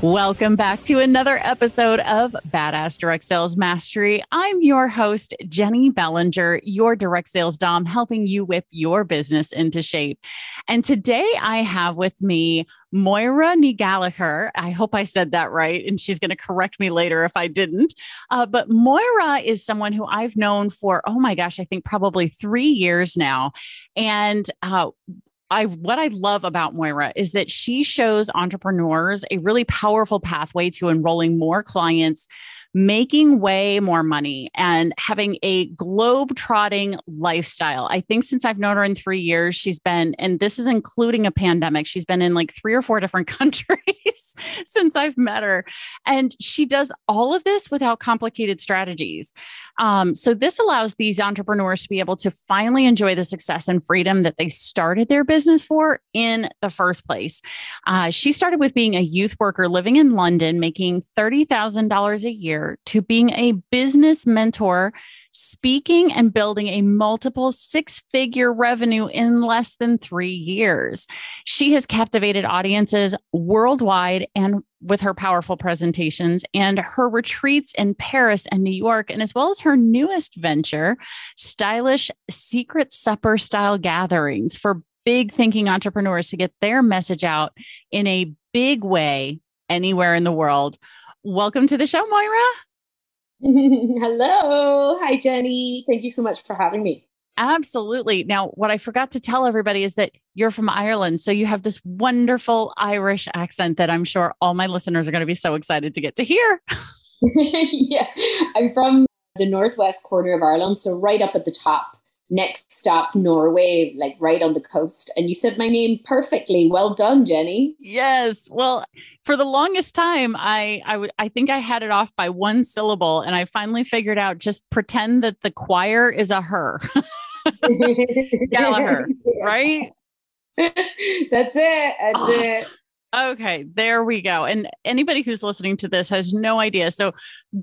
Welcome back to another episode of Badass Direct Sales Mastery. I'm your host, Jenny Bellinger, your direct sales Dom, helping you whip your business into shape. And today I have with me Moira Ní Ghallachóir. I hope I said that right, and she's going to correct me later if I didn't. Uh, but Moira is someone who I've known for, oh my gosh, I think probably three years now. And uh, I what I love about Moira is that she shows entrepreneurs a really powerful pathway to enrolling more clients, making way more money, and having a globe trotting lifestyle. I think since I've known her in three years, she's been, and this is including a pandemic, she's been in like three or four different countries since I've met her. And she does all of this without complicated strategies. Um, so this allows these entrepreneurs to be able to finally enjoy the success and freedom that they started their business for in the first place. Uh, she started with being a youth worker living in London, making $30,000 a year, to being a business mentor speaking and building a multiple six figure revenue in less than three years. She has captivated audiences worldwide and with her powerful presentations and her retreats in Paris and New York, and as well as her newest venture, stylish secret supper style gatherings for big thinking entrepreneurs to get their message out in a big way anywhere in the world. Welcome to the show, Moira. Hello. Hi, Jenny. Thank you so much for having me. Absolutely. Now, what I forgot to tell everybody is that you're from Ireland. So you have this wonderful Irish accent that I'm sure all my listeners are going to be so excited to get to hear. yeah. I'm from the northwest corner of Ireland. So right up at the top next stop Norway, like right on the coast. And you said my name perfectly. Well done, Jenny. Yes. Well, for the longest time, I I, w- I think I had it off by one syllable, and I finally figured out just pretend that the choir is a her. Gallagher, right? That's it. That's awesome. it. Okay, there we go. And anybody who's listening to this has no idea. So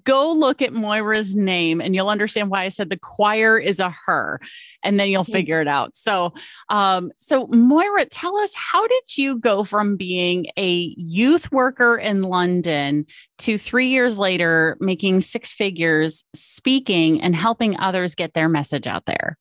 go look at Moira's name and you'll understand why I said the choir is a her and then you'll figure it out. So um so Moira, tell us how did you go from being a youth worker in London to 3 years later making six figures speaking and helping others get their message out there?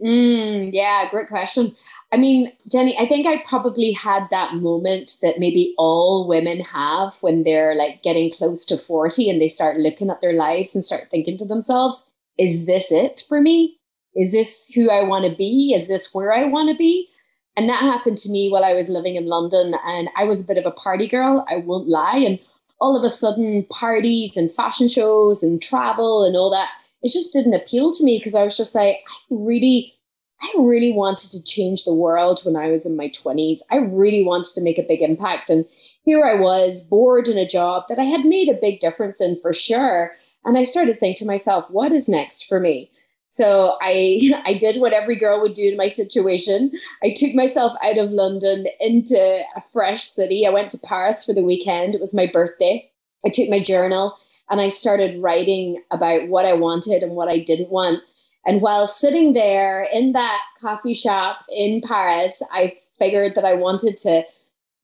Mm, yeah, great question. I mean, Jenny, I think I probably had that moment that maybe all women have when they're like getting close to 40 and they start looking at their lives and start thinking to themselves, is this it for me? Is this who I want to be? Is this where I want to be? And that happened to me while I was living in London and I was a bit of a party girl, I won't lie. And all of a sudden, parties and fashion shows and travel and all that, it just didn't appeal to me because I was just like, I really I really wanted to change the world when I was in my 20s. I really wanted to make a big impact. And here I was, bored in a job that I had made a big difference in for sure. And I started thinking to myself, what is next for me? So I I did what every girl would do in my situation. I took myself out of London into a fresh city. I went to Paris for the weekend. It was my birthday. I took my journal and I started writing about what I wanted and what I didn't want. And while sitting there in that coffee shop in Paris, I figured that I wanted to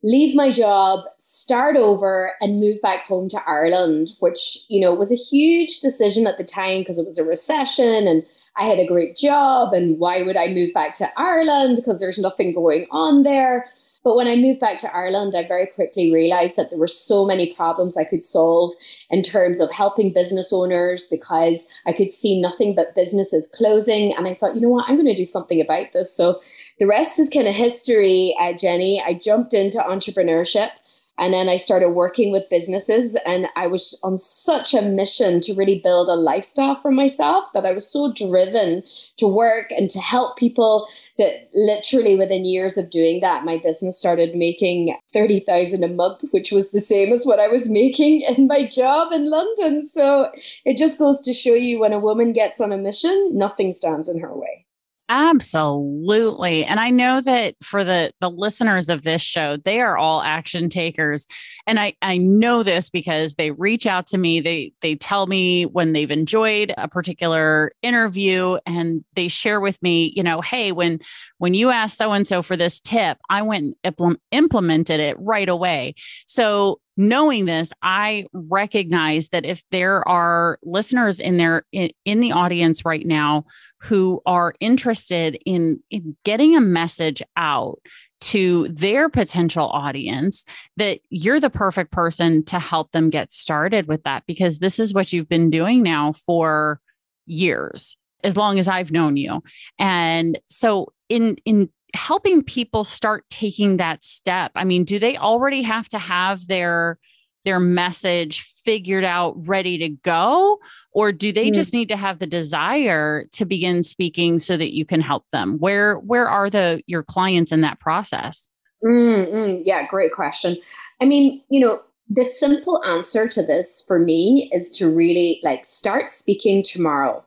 leave my job, start over, and move back home to Ireland, which, you know, was a huge decision at the time because it was a recession and I had a great job. And why would I move back to Ireland? Because there's nothing going on there. But when I moved back to Ireland, I very quickly realized that there were so many problems I could solve in terms of helping business owners because I could see nothing but businesses closing. And I thought, you know what, I'm going to do something about this. So the rest is kind of history, uh, Jenny. I jumped into entrepreneurship. And then I started working with businesses, and I was on such a mission to really build a lifestyle for myself that I was so driven to work and to help people that literally within years of doing that, my business started making 30,000 a month, which was the same as what I was making in my job in London. So it just goes to show you when a woman gets on a mission, nothing stands in her way. Absolutely. And I know that for the the listeners of this show, they are all action takers. And I I know this because they reach out to me, they they tell me when they've enjoyed a particular interview and they share with me, you know, hey, when when you asked so and so for this tip, I went and implemented it right away. So knowing this, I recognize that if there are listeners in there in, in the audience right now who are interested in, in getting a message out to their potential audience that you're the perfect person to help them get started with that because this is what you've been doing now for years as long as I've known you. And so in in helping people start taking that step, I mean, do they already have to have their their message figured out, ready to go? Or do they mm. just need to have the desire to begin speaking so that you can help them? Where where are the your clients in that process? Mm-hmm. Yeah, great question. I mean, you know, the simple answer to this for me is to really like start speaking tomorrow.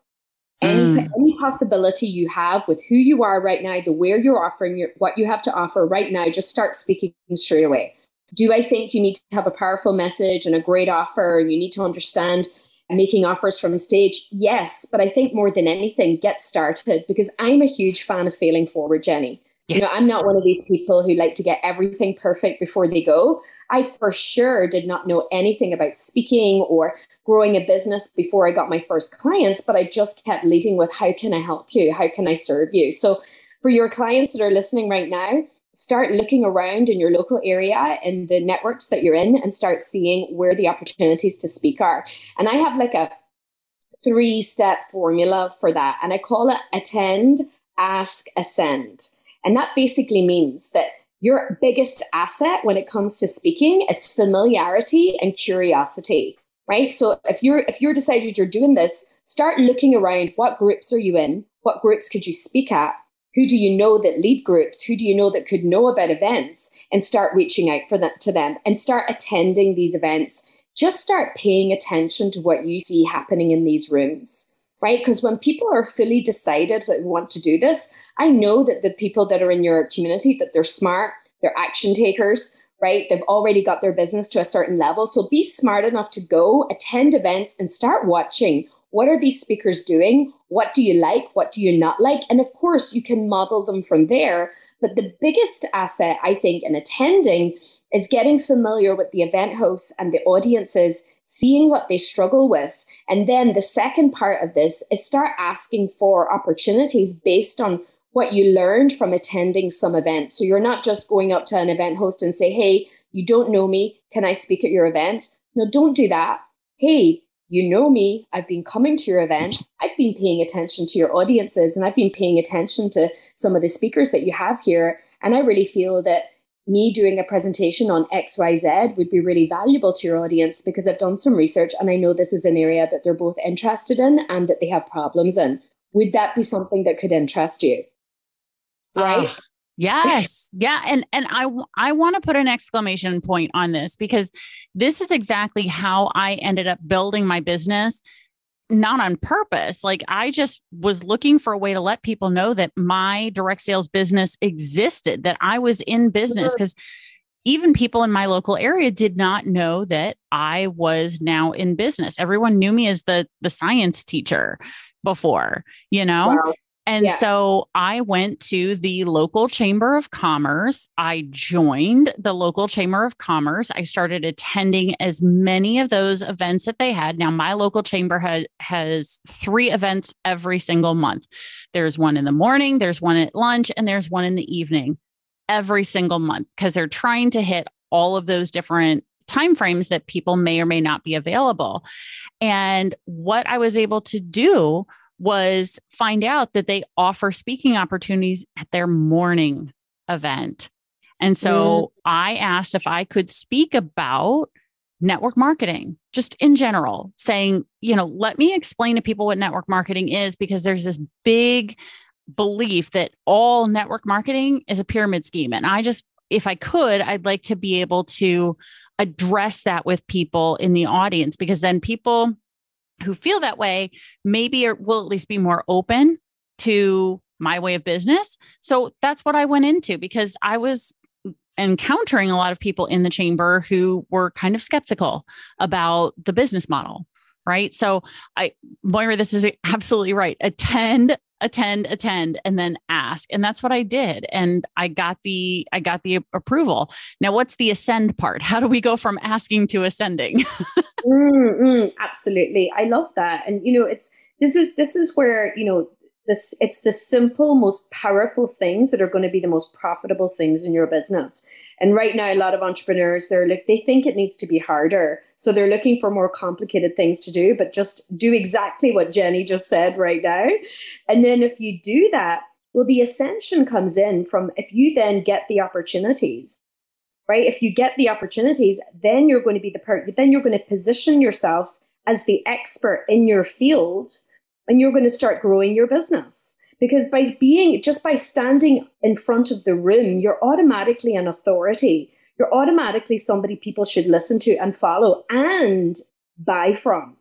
Any, mm. any possibility you have with who you are right now, the where you're offering your, what you have to offer right now, just start speaking straight away. Do I think you need to have a powerful message and a great offer and you need to understand making offers from a stage? Yes, but I think more than anything, get started because I'm a huge fan of failing forward, Jenny. Yes. You know, I'm not one of these people who like to get everything perfect before they go. I for sure did not know anything about speaking or growing a business before I got my first clients, but I just kept leading with how can I help you? How can I serve you? So for your clients that are listening right now, start looking around in your local area in the networks that you're in and start seeing where the opportunities to speak are. And I have like a three step formula for that. And I call it attend, ask, ascend. And that basically means that your biggest asset when it comes to speaking is familiarity and curiosity right so if you're if you're decided you're doing this start looking around what groups are you in what groups could you speak at who do you know that lead groups? Who do you know that could know about events and start reaching out for them to them and start attending these events? Just start paying attention to what you see happening in these rooms, right? Because when people are fully decided that we want to do this, I know that the people that are in your community that they're smart, they're action takers, right? They've already got their business to a certain level. So be smart enough to go attend events and start watching what are these speakers doing? What do you like? What do you not like? And of course, you can model them from there. But the biggest asset, I think, in attending is getting familiar with the event hosts and the audiences, seeing what they struggle with. And then the second part of this is start asking for opportunities based on what you learned from attending some events. So you're not just going up to an event host and say, hey, you don't know me. Can I speak at your event? No, don't do that. Hey, you know me. I've been coming to your event. I've been paying attention to your audiences and I've been paying attention to some of the speakers that you have here. And I really feel that me doing a presentation on XYZ would be really valuable to your audience because I've done some research and I know this is an area that they're both interested in and that they have problems in. Would that be something that could interest you? Right? Uh, Yes. Yeah. And and I I want to put an exclamation point on this because this is exactly how I ended up building my business not on purpose. Like I just was looking for a way to let people know that my direct sales business existed, that I was in business because even people in my local area did not know that I was now in business. Everyone knew me as the the science teacher before, you know? Wow. And yeah. so I went to the local chamber of commerce. I joined the local chamber of commerce. I started attending as many of those events that they had. Now, my local chamber ha- has three events every single month. There's one in the morning, there's one at lunch, and there's one in the evening every single month because they're trying to hit all of those different timeframes that people may or may not be available. And what I was able to do was find out that they offer speaking opportunities at their morning event. And so mm. I asked if I could speak about network marketing just in general, saying, you know, let me explain to people what network marketing is because there's this big belief that all network marketing is a pyramid scheme. And I just, if I could, I'd like to be able to address that with people in the audience because then people who feel that way maybe will at least be more open to my way of business. So that's what I went into because I was encountering a lot of people in the chamber who were kind of skeptical about the business model. Right. So I, Moira, this is absolutely right. Attend, attend, attend, and then ask. And that's what I did. And I got the, I got the approval. Now, what's the ascend part? How do we go from asking to ascending? mm, mm, absolutely. I love that. And, you know, it's, this is, this is where, you know, this it's the simple most powerful things that are going to be the most profitable things in your business and right now a lot of entrepreneurs they're like they think it needs to be harder so they're looking for more complicated things to do but just do exactly what jenny just said right now and then if you do that well the ascension comes in from if you then get the opportunities right? If you get the opportunities then you're going to be the part then you're going to position yourself as the expert in your field and you're going to start growing your business. Because by being just by standing in front of the room you're automatically an authority. You're automatically somebody people should listen to and follow and buy from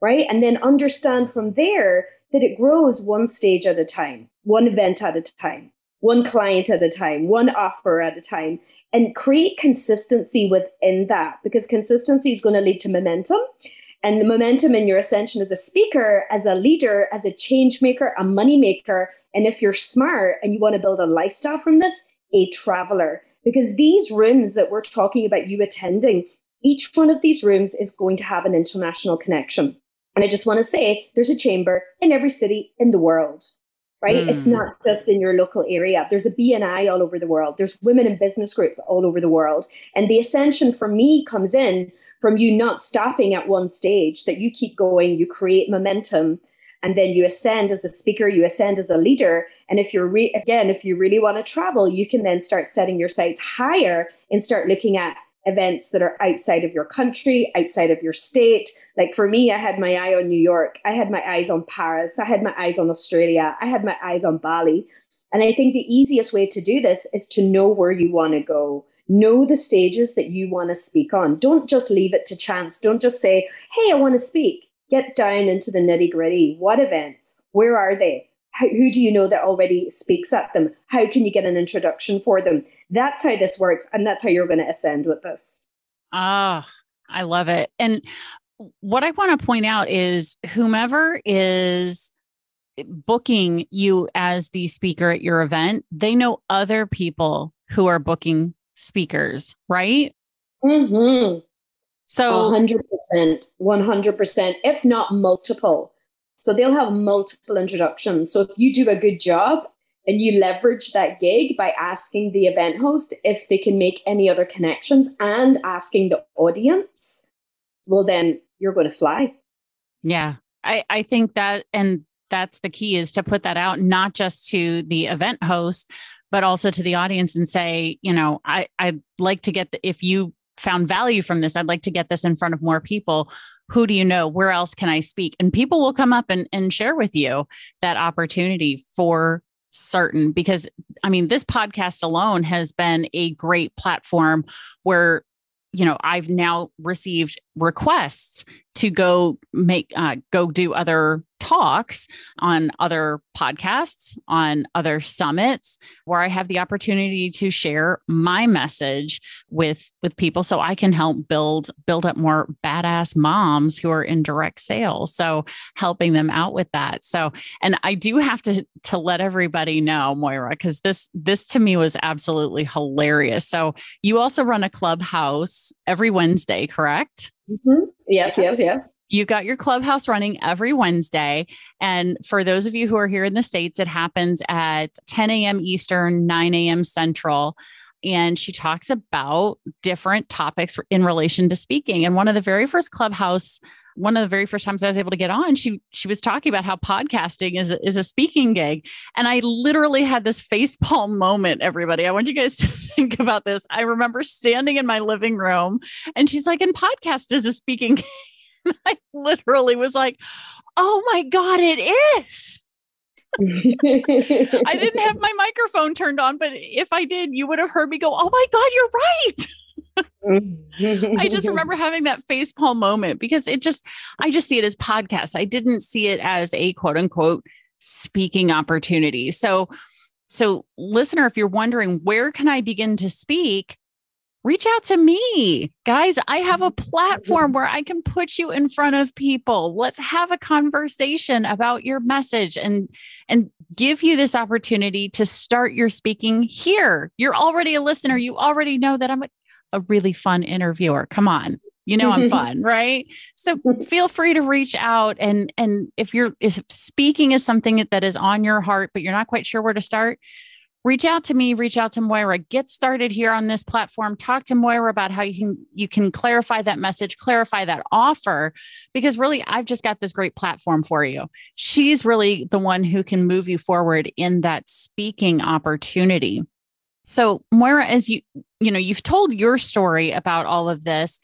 right? And then understand from there that it grows one stage at a time one event at a time one client at a time one offer at a time and create consistency within that because consistency is going to lead to momentum and the momentum in your ascension as a speaker, as a leader, as a change maker, a money maker. And if you're smart and you want to build a lifestyle from this, a traveler. Because these rooms that we're talking about you attending, each one of these rooms is going to have an international connection. And I just want to say there's a chamber in every city in the world, right? Mm. It's hmm. not just in your local area. There's a BNI all over the world. There's women in business groups all over the world. And the ascension for me comes in from you not stopping at one stage, that you keep going, you create momentum, and then you ascend as a speaker, you ascend as a leader. And if you're re- again, if you really want to travel, you can then start setting your sights higher and start looking at events that are outside of your country, outside of your state. Like for me, I had my eye on New York, I had my eyes on Paris, I had my eyes on Australia, I had my eyes on Bali. And I think the easiest way to do this is to know where you want to go know the stages that you want to speak on. Don't just leave it to chance. Don't just say, hey, I want to speak. Get down into the nitty gritty. What events? Where are they? How, who do you know that already speaks at them? How can you get an introduction for them? That's how this works. And that's how you're going to ascend with this. Ah, I love it. And what I want to point out is whomever is booking you as the speaker at your event, they know other people who are booking speakers, right? Mm-hmm. So 100%, 100%, if not multiple. So they'll have multiple introductions. So if you do a good job and you leverage that gig by asking the event host if they can make any other connections and asking the audience, well, then you're going to fly. Yeah. I, I think that, and that's the key is to put that out, not just to the event host, but also to the audience and say, you know, I, I'd like to get the, if you found value from this, I'd like to get this in front of more people. Who do you know? Where else can I speak? And people will come up and, and share with you that opportunity for certain because I mean, this podcast alone has been a great platform where you know i've now received requests to go make uh, go do other talks on other podcasts on other summits where i have the opportunity to share my message with with people so i can help build build up more badass moms who are in direct sales. So helping them out with that. So and i do have to to let everybody know moira because this this to me was absolutely hilarious. So you also run a clubhouse every wednesday correct mm-hmm. yes yes yes You've got your clubhouse running every Wednesday. And for those of you who are here in the States, it happens at 10 a.m. Eastern, 9 a.m. Central. And she talks about different topics in relation to speaking. And one of the very first clubhouse one of the very first times I was able to get on, she she was talking about how podcasting is is a speaking gig, and I literally had this facepalm moment. Everybody, I want you guys to think about this. I remember standing in my living room, and she's like, "And podcast is a speaking." Gig. I literally was like, "Oh my god, it is!" I didn't have my microphone turned on, but if I did, you would have heard me go, "Oh my god, you're right." I just mm-hmm. remember having that face palm moment because it just, I just see it as podcast. I didn't see it as a quote unquote speaking opportunity. So, so listener, if you're wondering where can I begin to speak, reach out to me. Guys, I have a platform where I can put you in front of people. Let's have a conversation about your message and and give you this opportunity to start your speaking here. You're already a listener. You already know that I'm a a really fun interviewer. Come on. You know I'm mm-hmm. fun, right? So feel free to reach out and and if you're if speaking is something that is on your heart but you're not quite sure where to start, reach out to me, reach out to Moira, get started here on this platform, talk to Moira about how you can you can clarify that message, clarify that offer because really I've just got this great platform for you. She's really the one who can move you forward in that speaking opportunity. So, Moira, as you you know, you've told your story about all of this.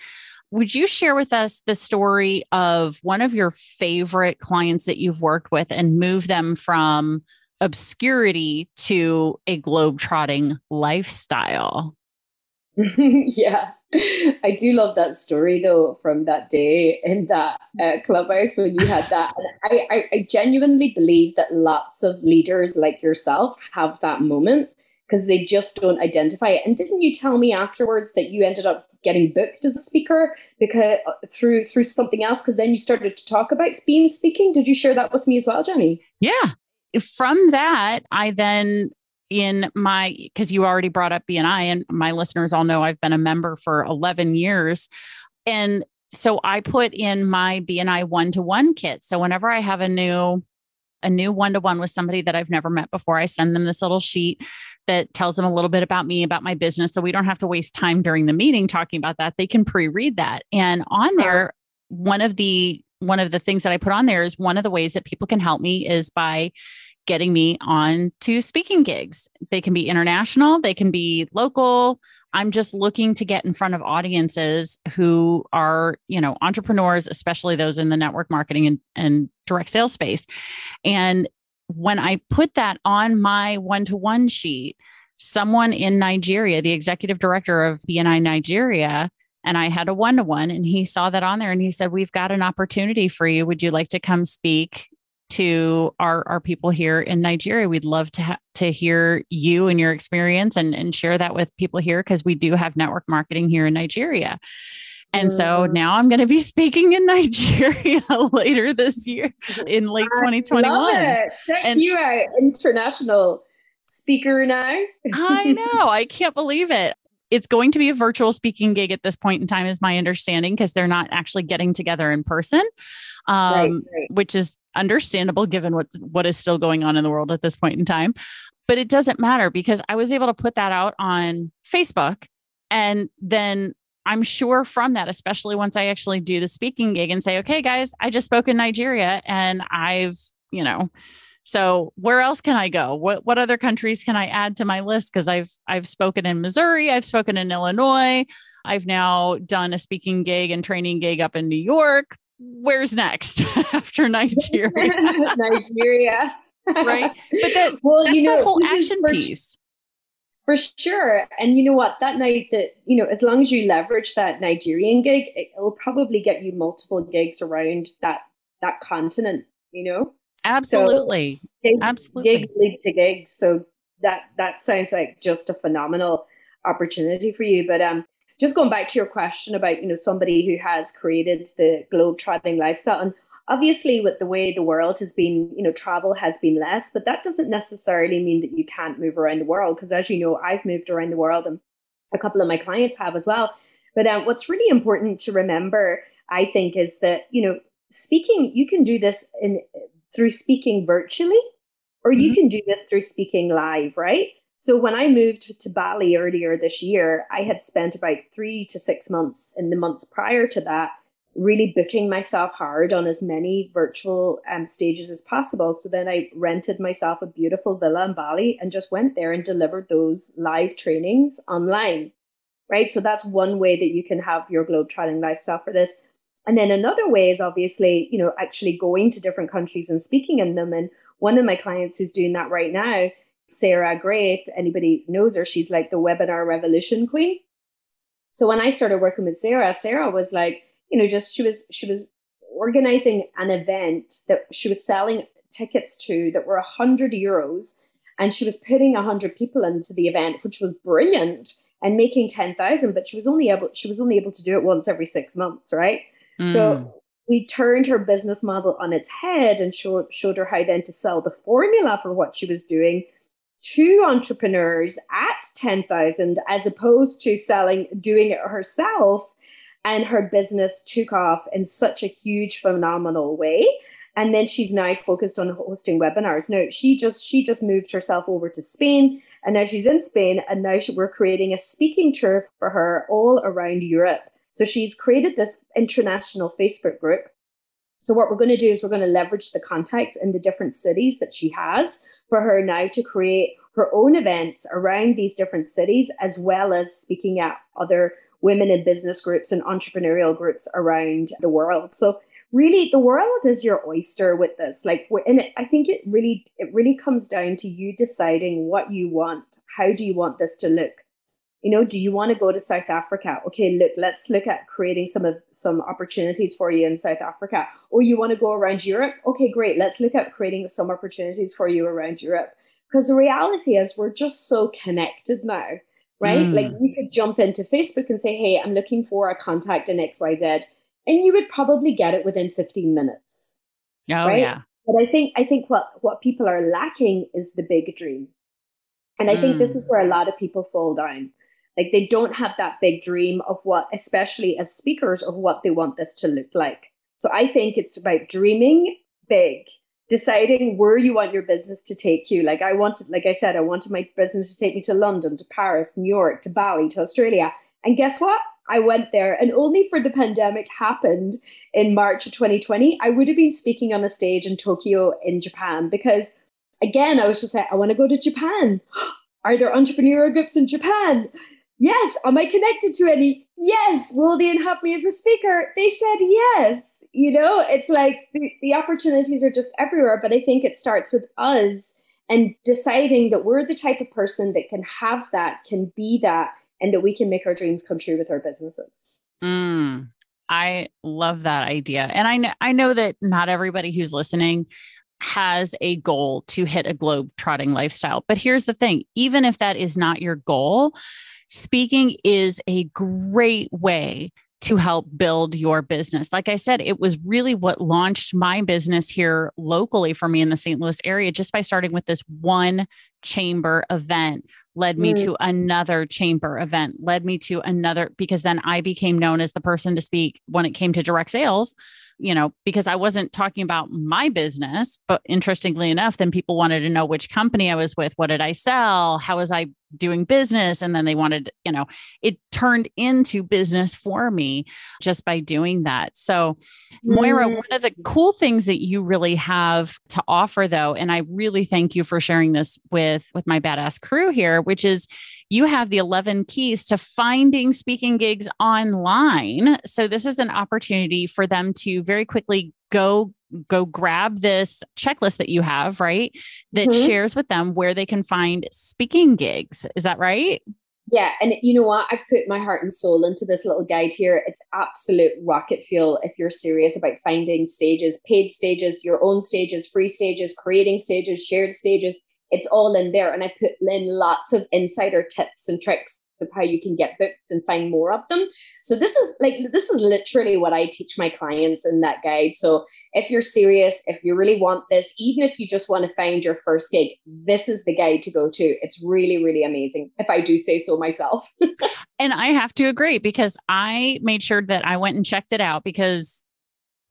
Would you share with us the story of one of your favorite clients that you've worked with and move them from obscurity to a globe-trotting lifestyle? yeah. I do love that story though from that day in that uh, clubhouse when you had that. I, I, I genuinely believe that lots of leaders like yourself have that moment because they just don't identify it. And didn't you tell me afterwards that you ended up getting booked as a speaker because uh, through through something else? Because then you started to talk about being speaking. Did you share that with me as well, Jenny? Yeah. From that, I then in my because you already brought up BNI, and my listeners all know I've been a member for 11 years, and so I put in my BNI one to one kit. So whenever I have a new a new one to one with somebody that I've never met before, I send them this little sheet that tells them a little bit about me, about my business. So we don't have to waste time during the meeting talking about that. They can pre-read that. And on there, one of the one of the things that I put on there is one of the ways that people can help me is by getting me on to speaking gigs. They can be international, they can be local. I'm just looking to get in front of audiences who are, you know, entrepreneurs, especially those in the network marketing and, and direct sales space. And when I put that on my one to one sheet, someone in Nigeria, the executive director of BNI Nigeria, and I had a one to one, and he saw that on there and he said, We've got an opportunity for you. Would you like to come speak to our, our people here in Nigeria? We'd love to, ha- to hear you and your experience and, and share that with people here because we do have network marketing here in Nigeria. And so mm-hmm. now I'm going to be speaking in Nigeria later this year in late 2021. Check and you out, international speaker now. I know. I can't believe it. It's going to be a virtual speaking gig at this point in time, is my understanding, because they're not actually getting together in person, um, right, right. which is understandable given what what is still going on in the world at this point in time. But it doesn't matter because I was able to put that out on Facebook and then I'm sure from that, especially once I actually do the speaking gig and say, okay, guys, I just spoke in Nigeria and I've, you know, so where else can I go? What what other countries can I add to my list? Because I've I've spoken in Missouri, I've spoken in Illinois, I've now done a speaking gig and training gig up in New York. Where's next after Nigeria? Nigeria. right. But that, well, you know, whole action piece. For sure. And you know what? That night that, you know, as long as you leverage that Nigerian gig, it'll probably get you multiple gigs around that that continent, you know? Absolutely. So gigs, Absolutely. Gigs lead to gigs. So that that sounds like just a phenomenal opportunity for you. But um just going back to your question about, you know, somebody who has created the globe trotting lifestyle and obviously with the way the world has been you know travel has been less but that doesn't necessarily mean that you can't move around the world because as you know i've moved around the world and a couple of my clients have as well but um, what's really important to remember i think is that you know speaking you can do this in through speaking virtually or you mm-hmm. can do this through speaking live right so when i moved to bali earlier this year i had spent about three to six months in the months prior to that really booking myself hard on as many virtual um, stages as possible. So then I rented myself a beautiful villa in Bali and just went there and delivered those live trainings online. Right. So that's one way that you can have your globe trotting lifestyle for this. And then another way is obviously, you know, actually going to different countries and speaking in them. And one of my clients who's doing that right now, Sarah Gray, if anybody knows her, she's like the webinar revolution queen. So when I started working with Sarah, Sarah was like, you know, just she was she was organizing an event that she was selling tickets to that were a hundred euros, and she was putting a hundred people into the event, which was brilliant, and making ten thousand. But she was only able she was only able to do it once every six months, right? Mm. So we turned her business model on its head and showed showed her how then to sell the formula for what she was doing to entrepreneurs at 10,000 as opposed to selling doing it herself and her business took off in such a huge phenomenal way. And then she's now focused on hosting webinars. Now she just she just moved herself over to spain and now she's in spain and now she, we're creating a speaking tour for her all around europe. So she's created this international facebook group so what we're going to do is we're going to leverage the contacts in the different cities that she has for her now to create her own events around these different cities as well as speaking at other women in business groups and entrepreneurial groups around the world. So really the world is your oyster with this. Like and it, i think it really it really comes down to you deciding what you want. How do you want this to look you know do you want to go to south africa okay look let's look at creating some of some opportunities for you in south africa or you want to go around europe okay great let's look at creating some opportunities for you around europe because the reality is we're just so connected now right? Mm. Like you could jump into Facebook and say, hey, I'm looking for a contact in XYZ. And you would probably get it within 15 minutes. Oh, right? yeah. But I think I think what what people are lacking is the big dream. And I mm. think this is mm. where a lot of people fall down. Like they don't have that big dream of what, especially as speakers, of what they want this to look like. So I think it's about dreaming big deciding where you want your business to take you. Like I wanted, like I said, I wanted my business to take me to London, to Paris, New York, to Bali, to Australia. And guess what? I went there and only for the pandemic happened in March of 2020, I would have been speaking on a stage in Tokyo in Japan because again, I was just like, I want to go to Japan. Are there entrepreneurial groups in Japan? Yes. Am I connected to any? Yes. Will they have me as a speaker? They said yes. You know, it's like the, the opportunities are just everywhere. But I think it starts with us and deciding that we're the type of person that can have that, can be that, and that we can make our dreams come true with our businesses. Mm, I love that idea. And I know I know that not everybody who's listening has a goal to hit a globe trotting lifestyle. But here's the thing, even if that is not your goal, speaking is a great way to help build your business. Like I said, it was really what launched my business here locally for me in the St. Louis area just by starting with this one chamber event led me mm. to another chamber event led me to another because then I became known as the person to speak when it came to direct sales you know, because I wasn't talking about my business, but interestingly enough, then people wanted to know which company I was with, what did I sell, how was I doing business and then they wanted you know it turned into business for me just by doing that so moira one of the mm. cool things that you really have to offer though and i really thank you for sharing this with with my badass crew here which is you have the 11 keys to finding speaking gigs online. So this is an opportunity for them to very quickly go go grab this checklist that you have, right? That mm-hmm. shares with them where they can find speaking gigs. Is that right? Yeah, and you know what? I've put my heart and soul into this little guide here. It's absolute rocket fuel if you're serious about finding stages, paid stages, your own stages, free stages, creating stages, shared stages it's all in there. And I put in lots of insider tips and tricks of how you can get booked and find more of them. So this is like this is literally what I teach my clients in that guide. So if you're serious, if you really want this, even if you just want to find your first gig, this is the guide to go to. It's really really amazing if I do say so myself. and I have to agree because I made sure that I went and checked it out because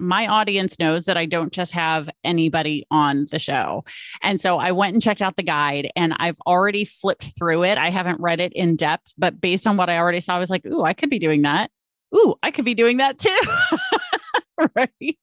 my audience knows that I don't just have anybody on the show. And so I went and checked out the guide and I've already flipped through it. I haven't read it in depth, but based on what I already saw, I was like, ooh, I could be doing that. ooh, I could be doing that too. right.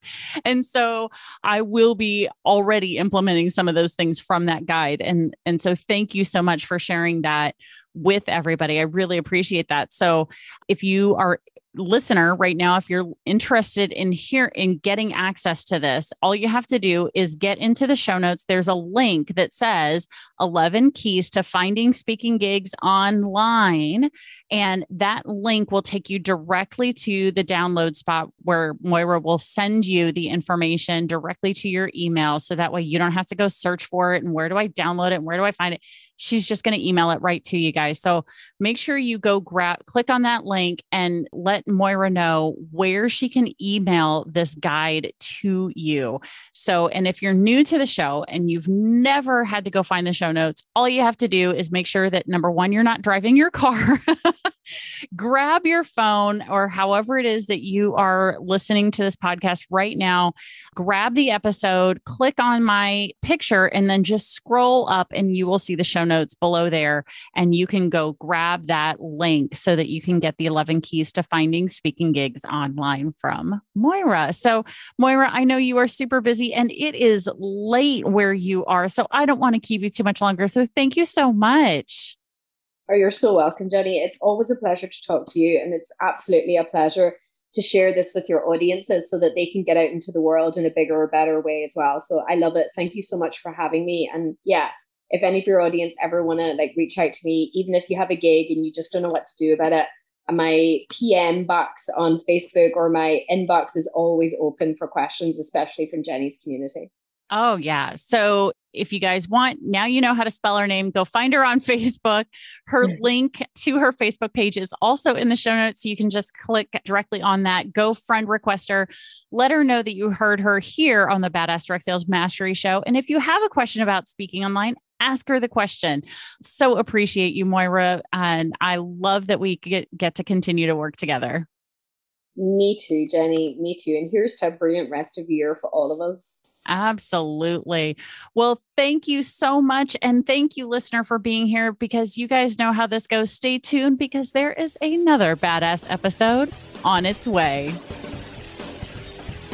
And so I will be already implementing some of those things from that guide. And, and so thank you so much for sharing that with everybody. I really appreciate that. So if you are listener right now if you're interested in here in getting access to this all you have to do is get into the show notes there's a link that says 11 keys to finding speaking gigs online and that link will take you directly to the download spot where Moira will send you the information directly to your email. So that way you don't have to go search for it and where do I download it and where do I find it? She's just going to email it right to you guys. So make sure you go grab, click on that link and let Moira know where she can email this guide to you. So, and if you're new to the show and you've never had to go find the show notes, all you have to do is make sure that number one, you're not driving your car. grab your phone or however it is that you are listening to this podcast right now, grab the episode, click on my picture, and then just scroll up and you will see the show notes below there. And you can go grab that link so that you can get the 11 keys to finding speaking gigs online from Moira. So, Moira, I know you are super busy and it is late where you are. So, I don't want to keep you too much longer. So, thank you so much. Oh, you're so welcome, Jenny. It's always a pleasure to talk to you, and it's absolutely a pleasure to share this with your audiences so that they can get out into the world in a bigger or better way as well. So I love it. Thank you so much for having me. And yeah, if any of your audience ever want to like reach out to me, even if you have a gig and you just don't know what to do about it, my PM box on Facebook or my inbox is always open for questions, especially from Jenny's community. Oh, yeah. So if you guys want, now you know how to spell her name. Go find her on Facebook. Her mm. link to her Facebook page is also in the show notes. So you can just click directly on that. Go friend request her. Let her know that you heard her here on the Badass Direct Sales Mastery Show. And if you have a question about speaking online, ask her the question. So appreciate you, Moira. And I love that we get, get to continue to work together. Me too, Jenny. Me too. And here's to a brilliant rest of year for all of us. Absolutely. Well, thank you so much. And thank you, listener, for being here because you guys know how this goes. Stay tuned because there is another badass episode on its way.